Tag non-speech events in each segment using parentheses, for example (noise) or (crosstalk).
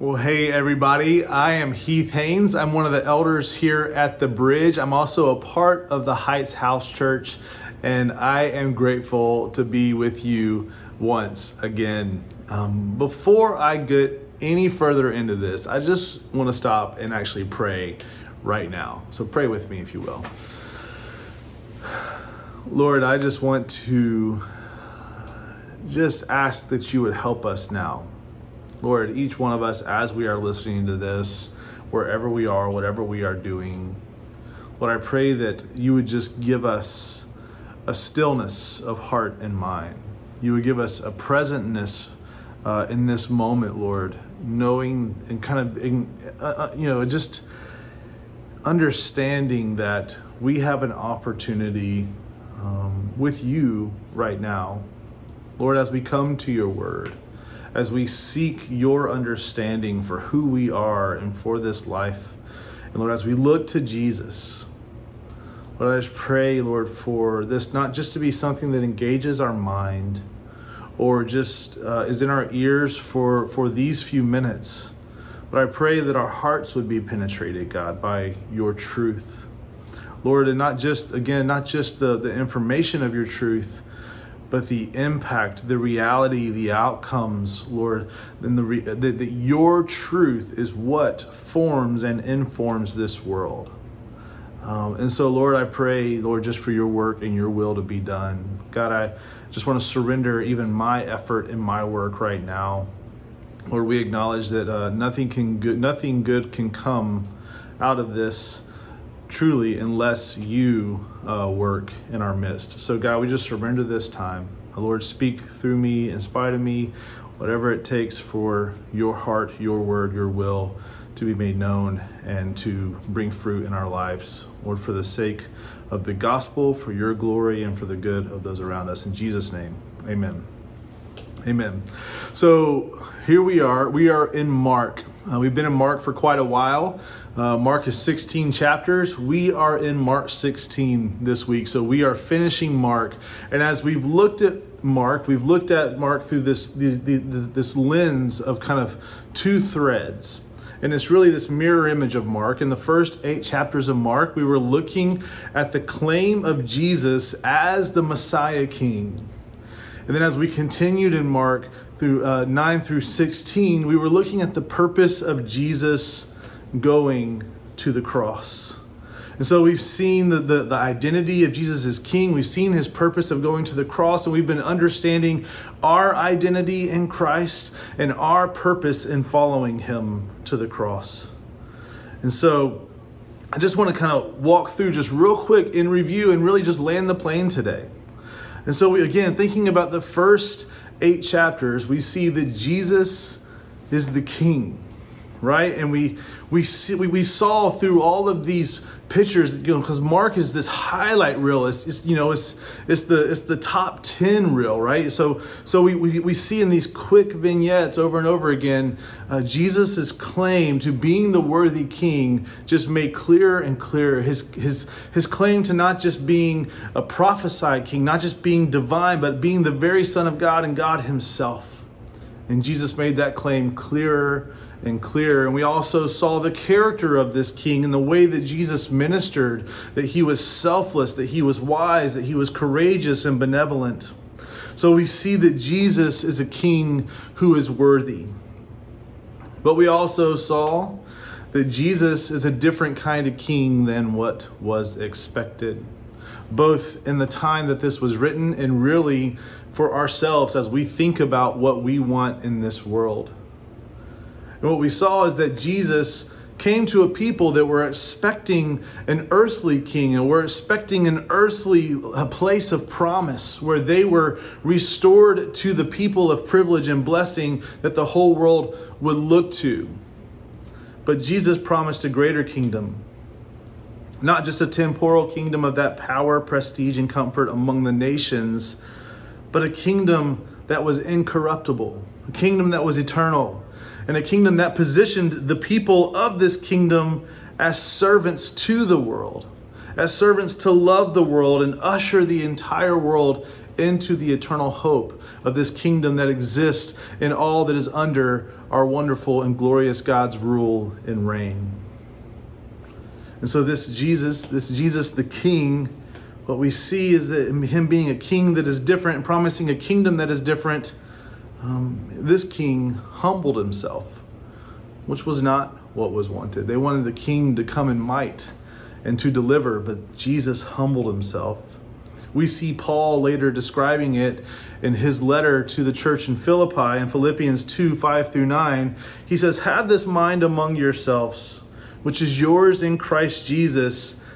Well, hey, everybody. I am Heath Haynes. I'm one of the elders here at the bridge. I'm also a part of the Heights House Church, and I am grateful to be with you once again. Um, before I get any further into this, I just want to stop and actually pray right now. So, pray with me, if you will. Lord, I just want to just ask that you would help us now Lord, each one of us, as we are listening to this, wherever we are, whatever we are doing, Lord, I pray that you would just give us a stillness of heart and mind. You would give us a presentness uh, in this moment, Lord, knowing and kind of, uh, uh, you know, just understanding that we have an opportunity um, with you right now. Lord, as we come to your word as we seek your understanding for who we are and for this life. And Lord, as we look to Jesus, Lord, I just pray, Lord, for this not just to be something that engages our mind or just uh, is in our ears for, for these few minutes, but I pray that our hearts would be penetrated, God, by your truth. Lord, and not just, again, not just the, the information of your truth, but the impact, the reality, the outcomes, Lord, then the, that your truth is what forms and informs this world. Um, and so, Lord, I pray, Lord, just for your work and your will to be done. God, I just want to surrender even my effort and my work right now. Lord, we acknowledge that uh, nothing can good, nothing good can come out of this truly unless you uh, work in our midst. So, God, we just surrender this time. Lord, speak through me, in spite of me, whatever it takes for your heart, your word, your will to be made known and to bring fruit in our lives. Lord, for the sake of the gospel, for your glory, and for the good of those around us. In Jesus' name, amen. Amen. So here we are. We are in Mark. Uh, we've been in Mark for quite a while. Uh, Mark is 16 chapters. We are in Mark 16 this week. So we are finishing Mark. And as we've looked at Mark, we've looked at Mark through this, this, this lens of kind of two threads. And it's really this mirror image of Mark. In the first eight chapters of Mark, we were looking at the claim of Jesus as the Messiah King. And then as we continued in Mark through uh, 9 through 16, we were looking at the purpose of Jesus going to the cross. And so we've seen the, the, the, identity of Jesus as King. We've seen his purpose of going to the cross, and we've been understanding our identity in Christ and our purpose in following him to the cross. And so I just want to kind of walk through just real quick in review and really just land the plane today. And so, we, again, thinking about the first eight chapters, we see that Jesus is the King right? And we we see we, we saw through all of these pictures, you know, because Mark is this highlight reel. It's, it's, you know it's it's the it's the top ten reel, right? So so we, we, we see in these quick vignettes over and over again, uh, Jesus' claim to being the worthy King just made clearer and clearer. His his his claim to not just being a prophesied King, not just being divine, but being the very Son of God and God Himself. And Jesus made that claim clearer and clear. And we also saw the character of this king and the way that Jesus ministered, that he was selfless, that he was wise, that he was courageous and benevolent. So we see that Jesus is a king who is worthy. But we also saw that Jesus is a different kind of king than what was expected, both in the time that this was written and really for ourselves as we think about what we want in this world. And what we saw is that Jesus came to a people that were expecting an earthly king and were expecting an earthly a place of promise where they were restored to the people of privilege and blessing that the whole world would look to. But Jesus promised a greater kingdom. Not just a temporal kingdom of that power, prestige, and comfort among the nations, but a kingdom that was incorruptible, a kingdom that was eternal, and a kingdom that positioned the people of this kingdom as servants to the world, as servants to love the world and usher the entire world into the eternal hope of this kingdom that exists in all that is under our wonderful and glorious God's rule and reign. And so, this Jesus, this Jesus the King, what we see is that him being a king that is different and promising a kingdom that is different. Um, this king humbled himself, which was not what was wanted. They wanted the king to come in might and to deliver, but Jesus humbled himself. We see Paul later describing it in his letter to the church in Philippi in Philippians 2 5 through 9. He says, Have this mind among yourselves, which is yours in Christ Jesus.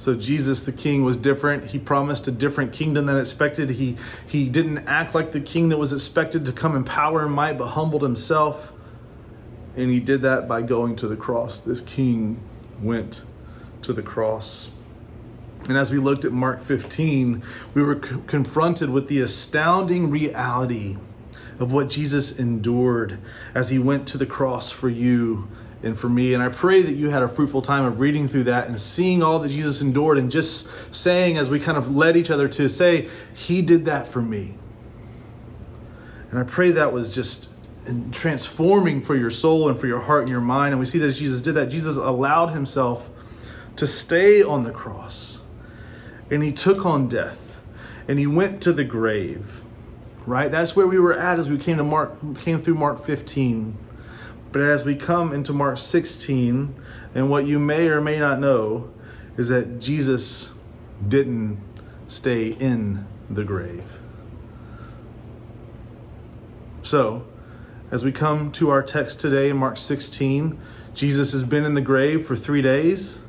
So Jesus the king was different. He promised a different kingdom than expected. He he didn't act like the king that was expected to come in power and might, but humbled himself. And he did that by going to the cross. This king went to the cross. And as we looked at Mark 15, we were c- confronted with the astounding reality of what Jesus endured as he went to the cross for you and for me. And I pray that you had a fruitful time of reading through that and seeing all that Jesus endured and just saying, as we kind of led each other to say, He did that for me. And I pray that was just transforming for your soul and for your heart and your mind. And we see that Jesus did that. Jesus allowed Himself to stay on the cross and he took on death and he went to the grave right that's where we were at as we came to mark came through mark 15 but as we come into mark 16 and what you may or may not know is that jesus didn't stay in the grave so as we come to our text today in mark 16 jesus has been in the grave for three days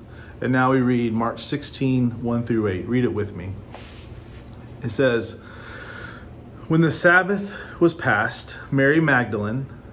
and now we read Mark 16, 1 through 8. Read it with me. It says, When the Sabbath was past, Mary Magdalene,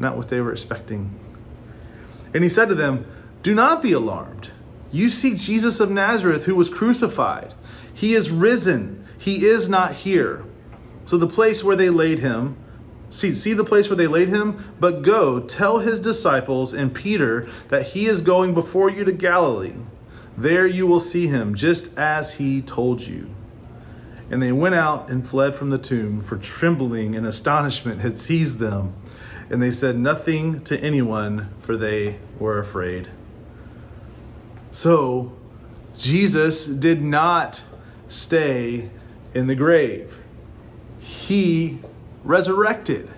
Not what they were expecting. And he said to them, Do not be alarmed. You seek Jesus of Nazareth, who was crucified. He is risen. He is not here. So the place where they laid him, see, see the place where they laid him? But go, tell his disciples and Peter that he is going before you to Galilee. There you will see him, just as he told you. And they went out and fled from the tomb, for trembling and astonishment had seized them. And they said nothing to anyone, for they were afraid. So, Jesus did not stay in the grave, he resurrected.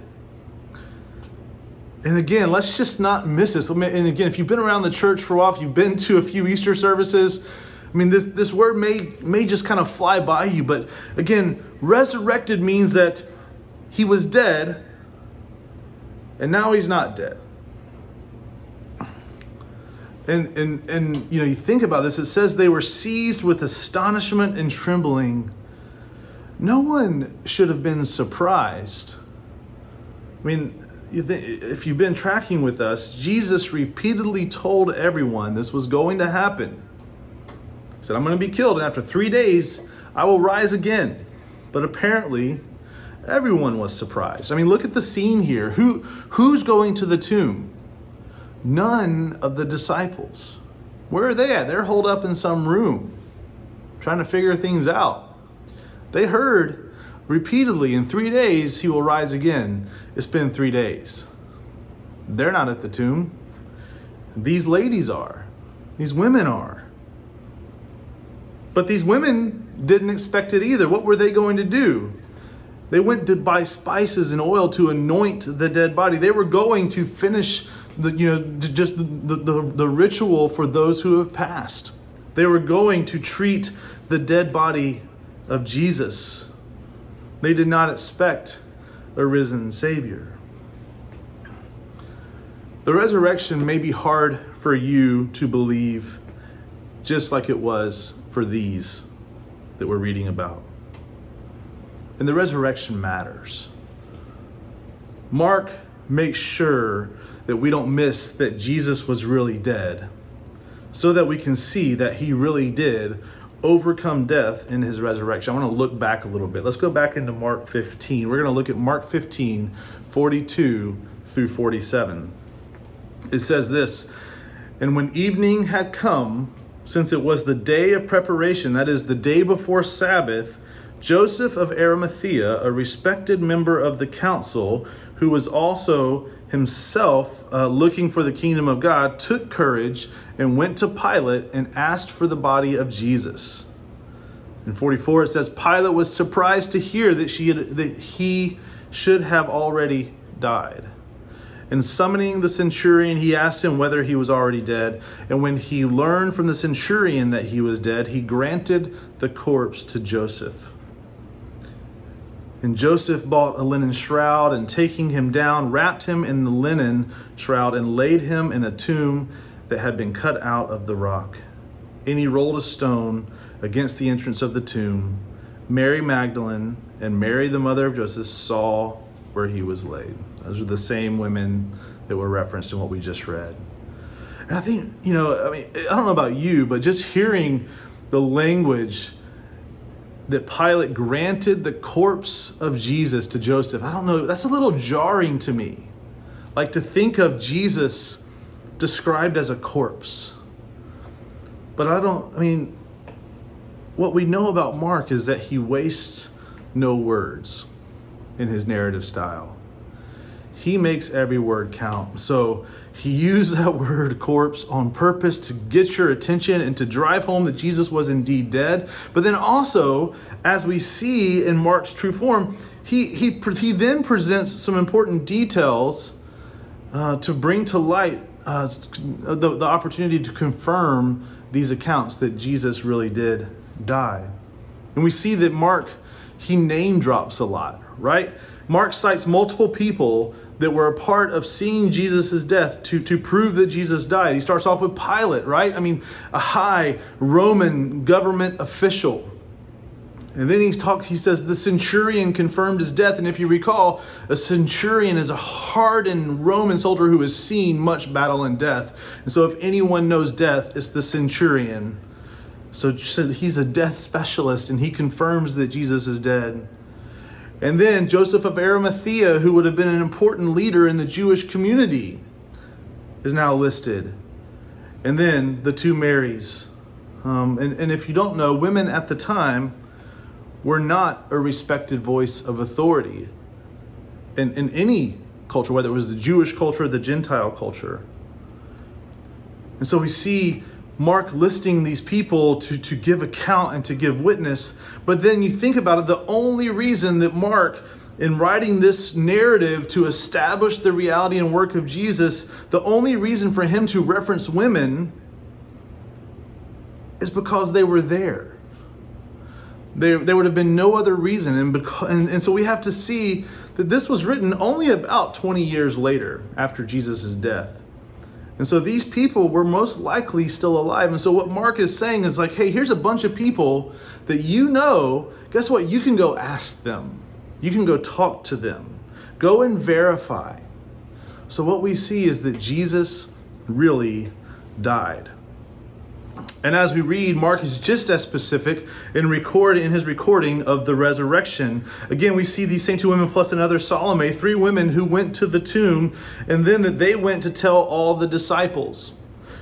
And again, let's just not miss this. And again, if you've been around the church for a while, if you've been to a few Easter services, I mean, this, this word may, may just kind of fly by you, but again, resurrected means that he was dead and now he's not dead. And, and, and you know, you think about this, it says they were seized with astonishment and trembling. No one should have been surprised. I mean, you think, if you've been tracking with us, Jesus repeatedly told everyone this was going to happen. He said, I'm going to be killed, and after three days, I will rise again. But apparently, everyone was surprised. I mean, look at the scene here. Who, who's going to the tomb? None of the disciples. Where are they at? They're holed up in some room, trying to figure things out. They heard repeatedly in three days he will rise again. It's been three days. They're not at the tomb. These ladies are. These women are. But these women didn't expect it either. What were they going to do? They went to buy spices and oil to anoint the dead body. They were going to finish the, you know, just the, the, the ritual for those who have passed. They were going to treat the dead body of Jesus. They did not expect a risen Savior. The resurrection may be hard for you to believe, just like it was for these that we're reading about. And the resurrection matters. Mark makes sure that we don't miss that Jesus was really dead, so that we can see that he really did overcome death in his resurrection. I want to look back a little bit. Let's go back into Mark 15. We're going to look at Mark 15, 42 through 47. It says this And when evening had come, since it was the day of preparation, that is, the day before Sabbath, Joseph of Arimathea, a respected member of the council, who was also himself uh, looking for the kingdom of God, took courage and went to Pilate and asked for the body of Jesus. In 44, it says Pilate was surprised to hear that, she had, that he should have already died. And summoning the centurion, he asked him whether he was already dead. And when he learned from the centurion that he was dead, he granted the corpse to Joseph. And Joseph bought a linen shroud and taking him down, wrapped him in the linen shroud and laid him in a tomb that had been cut out of the rock. And he rolled a stone against the entrance of the tomb. Mary Magdalene and Mary, the mother of Joseph, saw where he was laid. Those are the same women that were referenced in what we just read. And I think, you know, I mean, I don't know about you, but just hearing the language that Pilate granted the corpse of Jesus to Joseph, I don't know, that's a little jarring to me. Like to think of Jesus described as a corpse. But I don't, I mean, what we know about Mark is that he wastes no words in his narrative style. He makes every word count. So he used that (laughs) word corpse on purpose to get your attention and to drive home that Jesus was indeed dead. But then also, as we see in Mark's true form, he, he, he then presents some important details uh, to bring to light uh, the, the opportunity to confirm these accounts that Jesus really did die. And we see that Mark, he name drops a lot, right? Mark cites multiple people that were a part of seeing Jesus' death to, to prove that Jesus died. He starts off with Pilate, right? I mean, a high Roman government official. And then he's talk, he says the centurion confirmed his death. And if you recall, a centurion is a hardened Roman soldier who has seen much battle and death. And so if anyone knows death, it's the centurion. So he's a death specialist and he confirms that Jesus is dead. And then Joseph of Arimathea, who would have been an important leader in the Jewish community, is now listed. And then the two Marys. Um, and, and if you don't know, women at the time were not a respected voice of authority in, in any culture, whether it was the Jewish culture or the Gentile culture. And so we see Mark listing these people to, to give account and to give witness. But then you think about it, the only reason that Mark, in writing this narrative to establish the reality and work of Jesus, the only reason for him to reference women is because they were there. There, there would have been no other reason. And, because, and, and so we have to see that this was written only about 20 years later after Jesus' death. And so these people were most likely still alive. And so what Mark is saying is like, hey, here's a bunch of people that you know. Guess what? You can go ask them, you can go talk to them, go and verify. So what we see is that Jesus really died. And as we read, Mark is just as specific in record in his recording of the resurrection. Again, we see these same two women plus another Salome, three women who went to the tomb, and then that they went to tell all the disciples.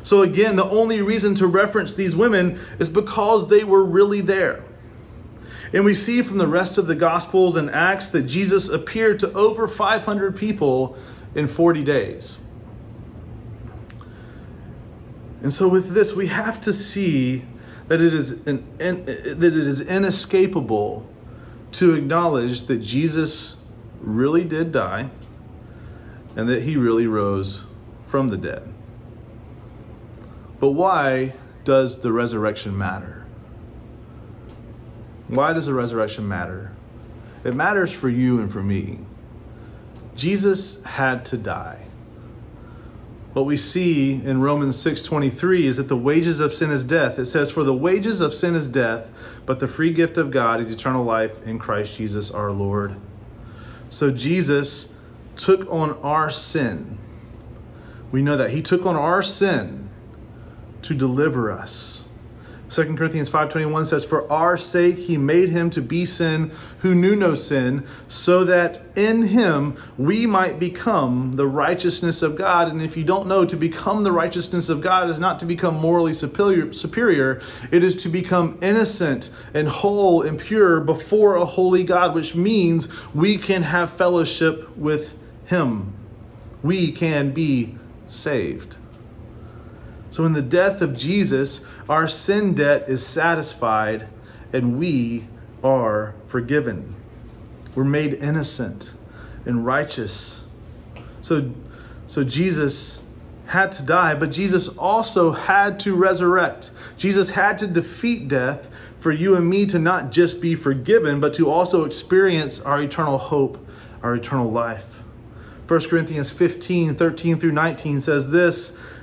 So again, the only reason to reference these women is because they were really there. And we see from the rest of the Gospels and Acts that Jesus appeared to over 500 people in 40 days. And so with this, we have to see that it is an, that it is inescapable to acknowledge that Jesus really did die and that he really rose from the dead. But why does the resurrection matter? Why does the resurrection matter? It matters for you and for me. Jesus had to die. What we see in Romans 6:23 is that the wages of sin is death. It says for the wages of sin is death, but the free gift of God is eternal life in Christ Jesus our Lord. So Jesus took on our sin. We know that he took on our sin to deliver us. 2 Corinthians 5:21 says for our sake he made him to be sin who knew no sin so that in him we might become the righteousness of God. And if you don't know to become the righteousness of God is not to become morally superior superior. It is to become innocent and whole and pure before a holy God which means we can have fellowship with him. We can be saved so, in the death of Jesus, our sin debt is satisfied and we are forgiven. We're made innocent and righteous. So, so Jesus had to die, but Jesus also had to resurrect. Jesus had to defeat death for you and me to not just be forgiven, but to also experience our eternal hope, our eternal life. 1 Corinthians 15, 13 through 19 says this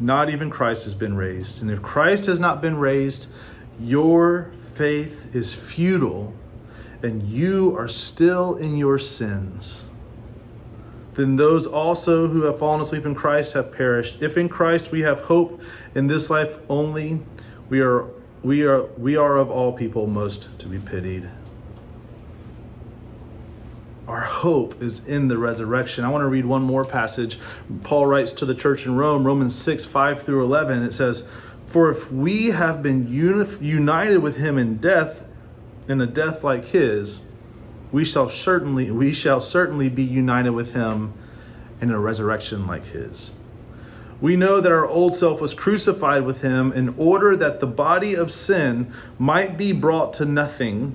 not even Christ has been raised. And if Christ has not been raised, your faith is futile and you are still in your sins. Then those also who have fallen asleep in Christ have perished. If in Christ we have hope in this life only, we are we are we are of all people most to be pitied our hope is in the resurrection. I want to read one more passage. Paul writes to the church in Rome, Romans 6, 5 through 11. It says, For if we have been uni- united with him in death, in a death like his, we shall certainly we shall certainly be united with him in a resurrection like his. We know that our old self was crucified with him in order that the body of sin might be brought to nothing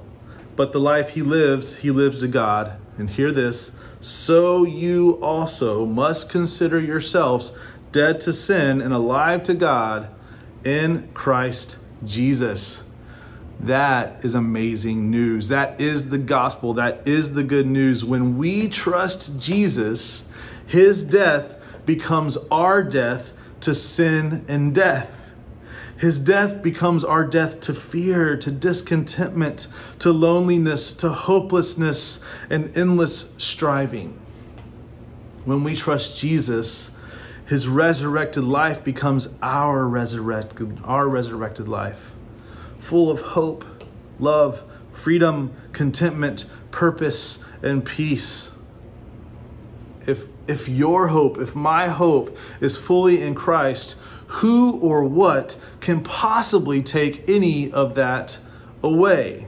but the life he lives, he lives to God. And hear this so you also must consider yourselves dead to sin and alive to God in Christ Jesus. That is amazing news. That is the gospel. That is the good news. When we trust Jesus, his death becomes our death to sin and death. His death becomes our death to fear, to discontentment, to loneliness, to hopelessness, and endless striving. When we trust Jesus, his resurrected life becomes our resurrected, our resurrected life, full of hope, love, freedom, contentment, purpose, and peace. If, if your hope, if my hope is fully in Christ, who or what can possibly take any of that away?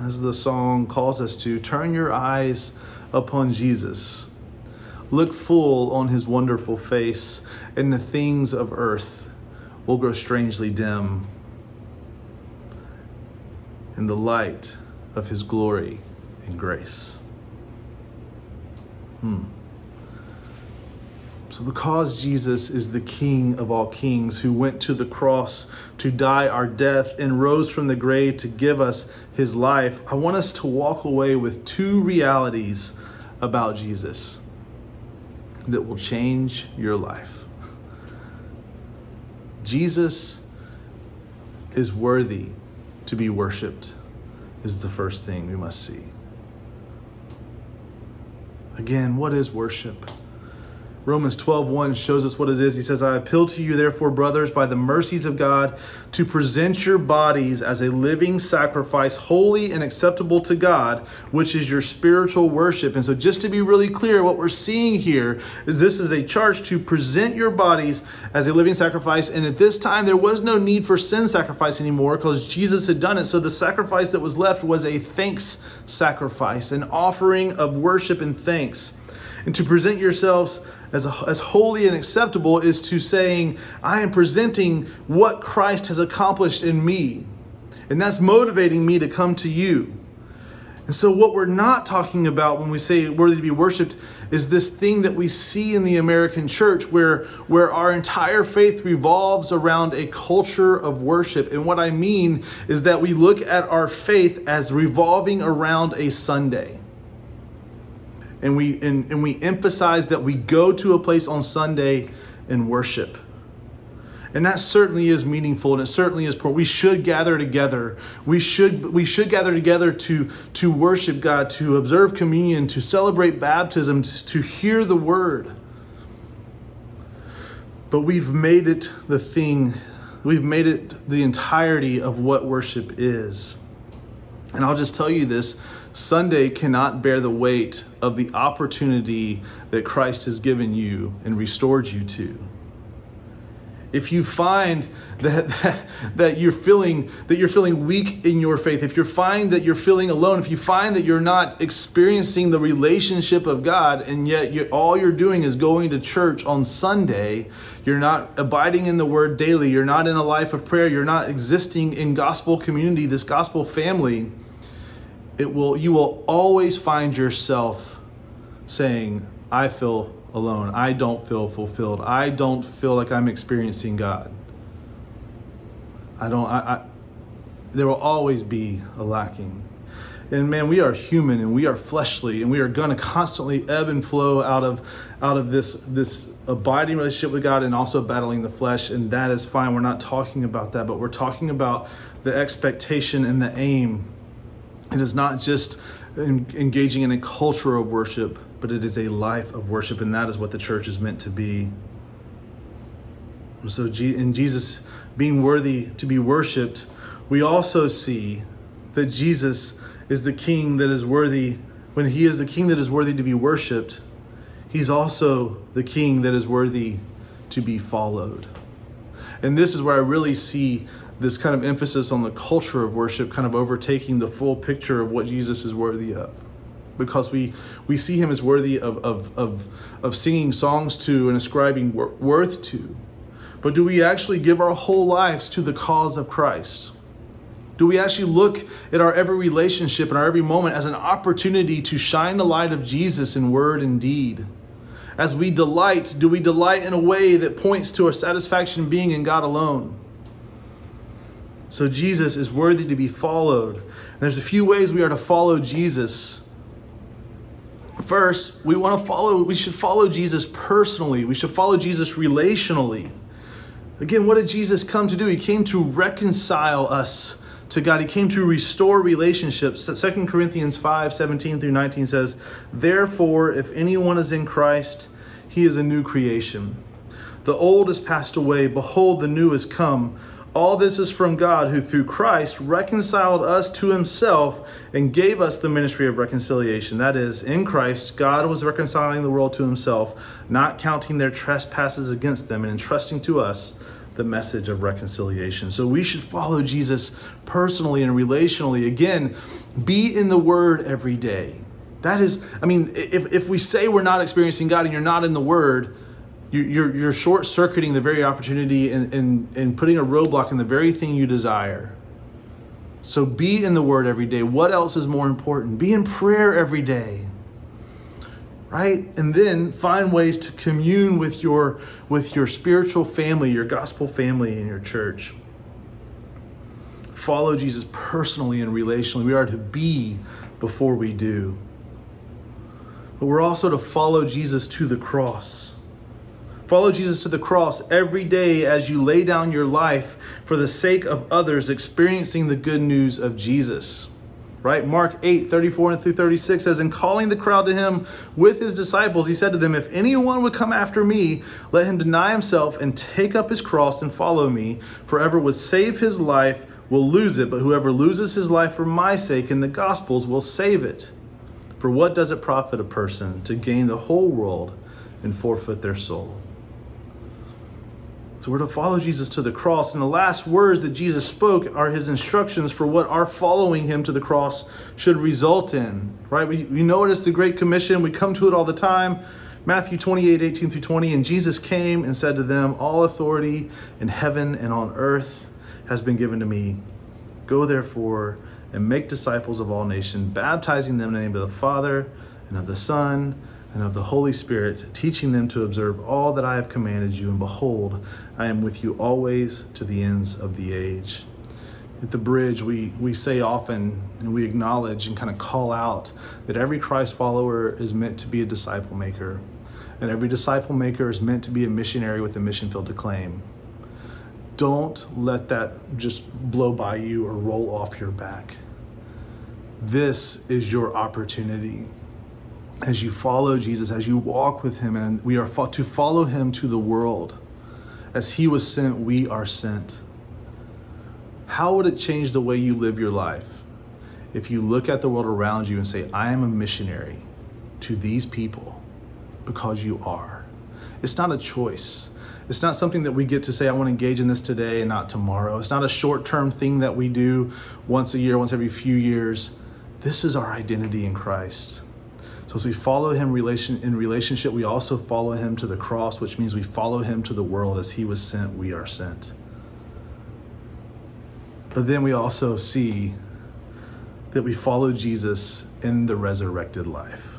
As the song calls us to, turn your eyes upon Jesus. Look full on his wonderful face, and the things of earth will grow strangely dim in the light of his glory and grace. Hmm. So, because Jesus is the King of all kings who went to the cross to die our death and rose from the grave to give us his life, I want us to walk away with two realities about Jesus that will change your life. Jesus is worthy to be worshiped, is the first thing we must see. Again, what is worship? Romans 12:1 shows us what it is. He says, "I appeal to you therefore, brothers, by the mercies of God, to present your bodies as a living sacrifice, holy and acceptable to God, which is your spiritual worship." And so just to be really clear, what we're seeing here is this is a charge to present your bodies as a living sacrifice, and at this time there was no need for sin sacrifice anymore because Jesus had done it. So the sacrifice that was left was a thanks sacrifice, an offering of worship and thanks. And to present yourselves as, as holy and acceptable is to saying, I am presenting what Christ has accomplished in me. And that's motivating me to come to you. And so, what we're not talking about when we say worthy to be worshiped is this thing that we see in the American church where, where our entire faith revolves around a culture of worship. And what I mean is that we look at our faith as revolving around a Sunday and we and, and we emphasize that we go to a place on Sunday and worship. And that certainly is meaningful and it certainly is important. We should gather together. We should we should gather together to to worship God, to observe communion, to celebrate baptism, to hear the word. But we've made it the thing, we've made it the entirety of what worship is. And I'll just tell you this Sunday cannot bear the weight of the opportunity that Christ has given you and restored you to. If you find that, (laughs) that, that, you're feeling that you're feeling weak in your faith, if you find that you're feeling alone, if you find that you're not experiencing the relationship of God, and yet you're, all you're doing is going to church on Sunday, you're not abiding in the Word daily, you're not in a life of prayer, you're not existing in gospel community, this gospel family it will you will always find yourself saying i feel alone. I don't feel fulfilled. I don't feel like i'm experiencing god. I don't i, I there will always be a lacking. And man we are human and we are fleshly and we are going to constantly ebb and flow out of out of this this abiding relationship with god and also battling the flesh and that is fine. We're not talking about that but we're talking about the expectation and the aim. It is not just engaging in a culture of worship, but it is a life of worship, and that is what the church is meant to be. So, in Jesus being worthy to be worshiped, we also see that Jesus is the King that is worthy. When He is the King that is worthy to be worshiped, He's also the King that is worthy to be followed. And this is where I really see this kind of emphasis on the culture of worship kind of overtaking the full picture of what Jesus is worthy of. Because we, we see him as worthy of, of, of, of singing songs to and ascribing worth to. But do we actually give our whole lives to the cause of Christ? Do we actually look at our every relationship and our every moment as an opportunity to shine the light of Jesus in word and deed? As we delight, do we delight in a way that points to our satisfaction being in God alone? So Jesus is worthy to be followed. And there's a few ways we are to follow Jesus. First, we want to follow, we should follow Jesus personally. We should follow Jesus relationally. Again, what did Jesus come to do? He came to reconcile us to God. He came to restore relationships. 2 Corinthians 5 17 through 19 says, Therefore, if anyone is in Christ, he is a new creation. The old has passed away. Behold, the new has come. All this is from God, who through Christ reconciled us to himself and gave us the ministry of reconciliation. That is, in Christ, God was reconciling the world to himself, not counting their trespasses against them, and entrusting to us the message of reconciliation. So we should follow Jesus personally and relationally. Again, be in the Word every day. That is, I mean, if, if we say we're not experiencing God and you're not in the Word, you're, you're short circuiting the very opportunity and, and, and putting a roadblock in the very thing you desire. So be in the Word every day. What else is more important? Be in prayer every day. Right? And then find ways to commune with your with your spiritual family, your gospel family in your church. Follow Jesus personally and relationally. We are to be before we do. But we're also to follow Jesus to the cross Follow Jesus to the cross every day as you lay down your life for the sake of others experiencing the good news of Jesus. Right? Mark 8, 34 through 36 says, In calling the crowd to him with his disciples, he said to them, If anyone would come after me, let him deny himself and take up his cross and follow me. For whoever would save his life will lose it, but whoever loses his life for my sake and the gospel's will save it. For what does it profit a person to gain the whole world and forfeit their soul? So we're to follow Jesus to the cross. And the last words that Jesus spoke are his instructions for what our following him to the cross should result in. Right? We, we know it is the Great Commission. We come to it all the time. Matthew 28, 18 through 20. And Jesus came and said to them, All authority in heaven and on earth has been given to me. Go therefore and make disciples of all nations, baptizing them in the name of the Father and of the Son and of the Holy Spirit, teaching them to observe all that I have commanded you. And behold, I am with you always to the ends of the age. At the bridge, we, we say often and we acknowledge and kind of call out that every Christ follower is meant to be a disciple maker. And every disciple maker is meant to be a missionary with a mission field to claim. Don't let that just blow by you or roll off your back. This is your opportunity as you follow Jesus, as you walk with him, and we are to follow him to the world. As he was sent, we are sent. How would it change the way you live your life if you look at the world around you and say, I am a missionary to these people because you are? It's not a choice. It's not something that we get to say, I want to engage in this today and not tomorrow. It's not a short term thing that we do once a year, once every few years. This is our identity in Christ. So as we follow him relation in relationship, we also follow him to the cross, which means we follow him to the world as he was sent, we are sent. But then we also see that we follow Jesus in the resurrected life.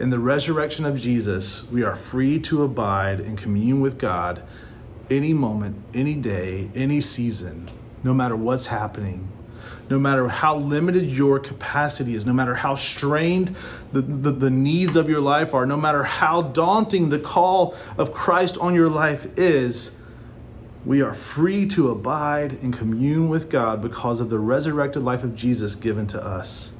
In the resurrection of Jesus, we are free to abide and commune with God any moment, any day, any season, no matter what's happening no matter how limited your capacity is, no matter how strained the, the, the, needs of your life are, no matter how daunting the call of Christ on your life is, we are free to abide and commune with God because of the resurrected life of Jesus given to us.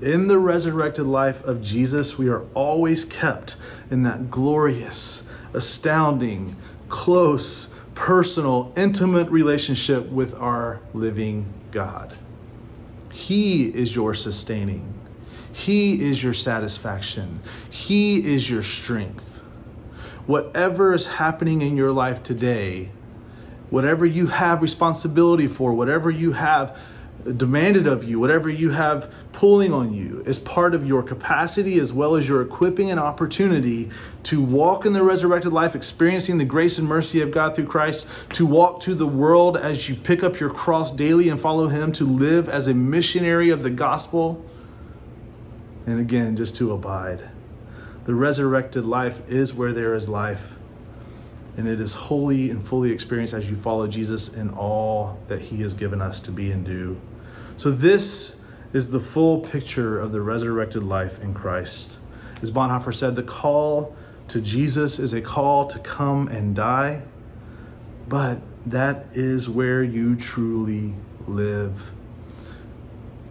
In the resurrected life of Jesus, we are always kept in that glorious, astounding, close, personal, intimate relationship with our living God. He is your sustaining. He is your satisfaction. He is your strength. Whatever is happening in your life today, whatever you have responsibility for, whatever you have demanded of you, whatever you have pulling on you, is part of your capacity as well as your equipping and opportunity to walk in the resurrected life, experiencing the grace and mercy of God through Christ, to walk to the world as you pick up your cross daily and follow Him, to live as a missionary of the gospel, and again, just to abide. The resurrected life is where there is life and it is wholly and fully experienced as you follow Jesus in all that he has given us to be and do. So, this is the full picture of the resurrected life in Christ. As Bonhoeffer said, the call to Jesus is a call to come and die, but that is where you truly live.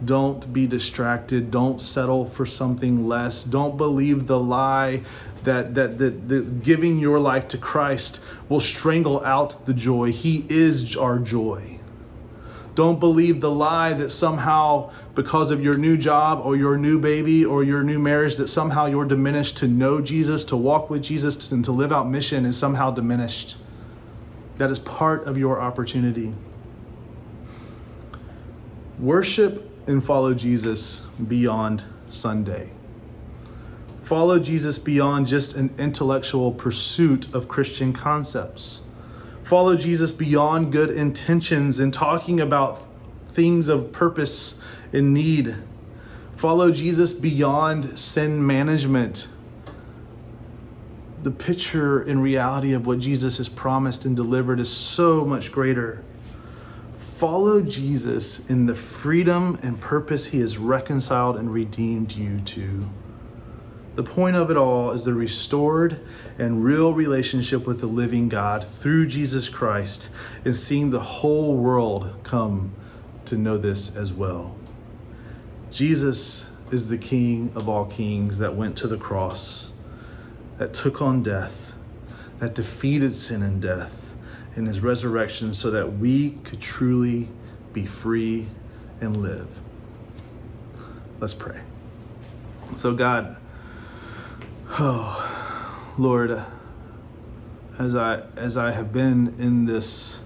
Don't be distracted. Don't settle for something less. Don't believe the lie that, that, that, that giving your life to Christ will strangle out the joy. He is our joy. Don't believe the lie that somehow, because of your new job or your new baby or your new marriage, that somehow you're diminished to know Jesus, to walk with Jesus, and to live out mission is somehow diminished. That is part of your opportunity. Worship and follow Jesus beyond Sunday. Follow Jesus beyond just an intellectual pursuit of Christian concepts follow Jesus beyond good intentions and talking about things of purpose and need. Follow Jesus beyond sin management. The picture and reality of what Jesus has promised and delivered is so much greater. Follow Jesus in the freedom and purpose he has reconciled and redeemed you to. The point of it all is the restored and real relationship with the living God through Jesus Christ and seeing the whole world come to know this as well. Jesus is the King of all kings that went to the cross, that took on death, that defeated sin and death in his resurrection so that we could truly be free and live. Let's pray. So, God, oh, (sighs) Lord, as I as I have been in this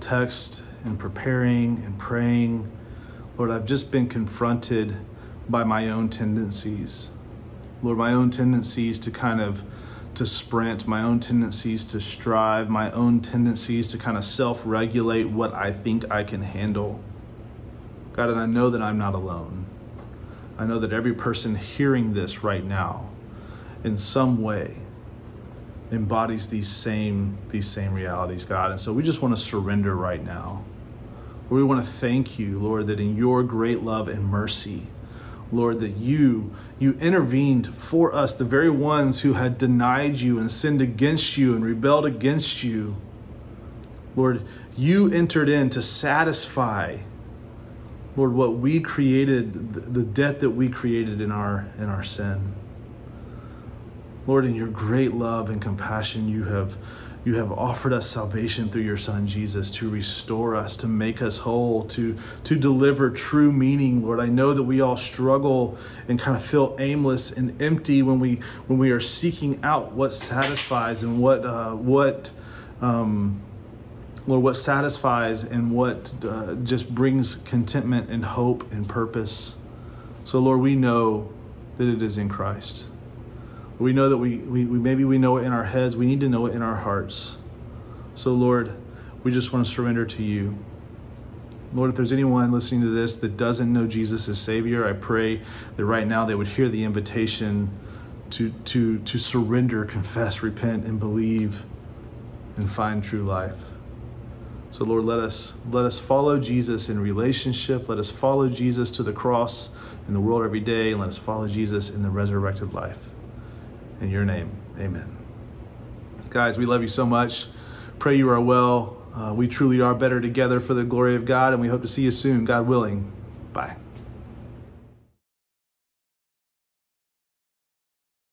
text and preparing and praying, Lord, I've just been confronted by my own tendencies. Lord, my own tendencies to kind of to sprint, my own tendencies to strive, my own tendencies to kind of self-regulate what I think I can handle. God, and I know that I'm not alone. I know that every person hearing this right now in some way embodies these same these same realities, God. And so we just want to surrender right now. We want to thank you, Lord, that in your great love and mercy, Lord, that you you intervened for us, the very ones who had denied you and sinned against you and rebelled against you. Lord, you entered in to satisfy, Lord, what we created, the debt that we created in our in our sin. Lord, in your great love and compassion, you have you have offered us salvation through your son Jesus to restore us, to make us whole, to, to deliver true meaning, Lord. I know that we all struggle and kind of feel aimless and empty when we when we are seeking out what satisfies and what uh, what um, Lord, what satisfies and what uh, just brings contentment and hope and purpose. So, Lord, we know that it is in Christ. We know that we, we, we, maybe we know it in our heads. We need to know it in our hearts. So, Lord, we just want to surrender to you. Lord, if there's anyone listening to this that doesn't know Jesus as Savior, I pray that right now they would hear the invitation to, to, to surrender, confess, repent, and believe and find true life. So Lord, let us let us follow Jesus in relationship. Let us follow Jesus to the cross in the world every day, and let us follow Jesus in the resurrected life. In your name, amen. Guys, we love you so much. Pray you are well. Uh, we truly are better together for the glory of God, and we hope to see you soon, God willing. Bye.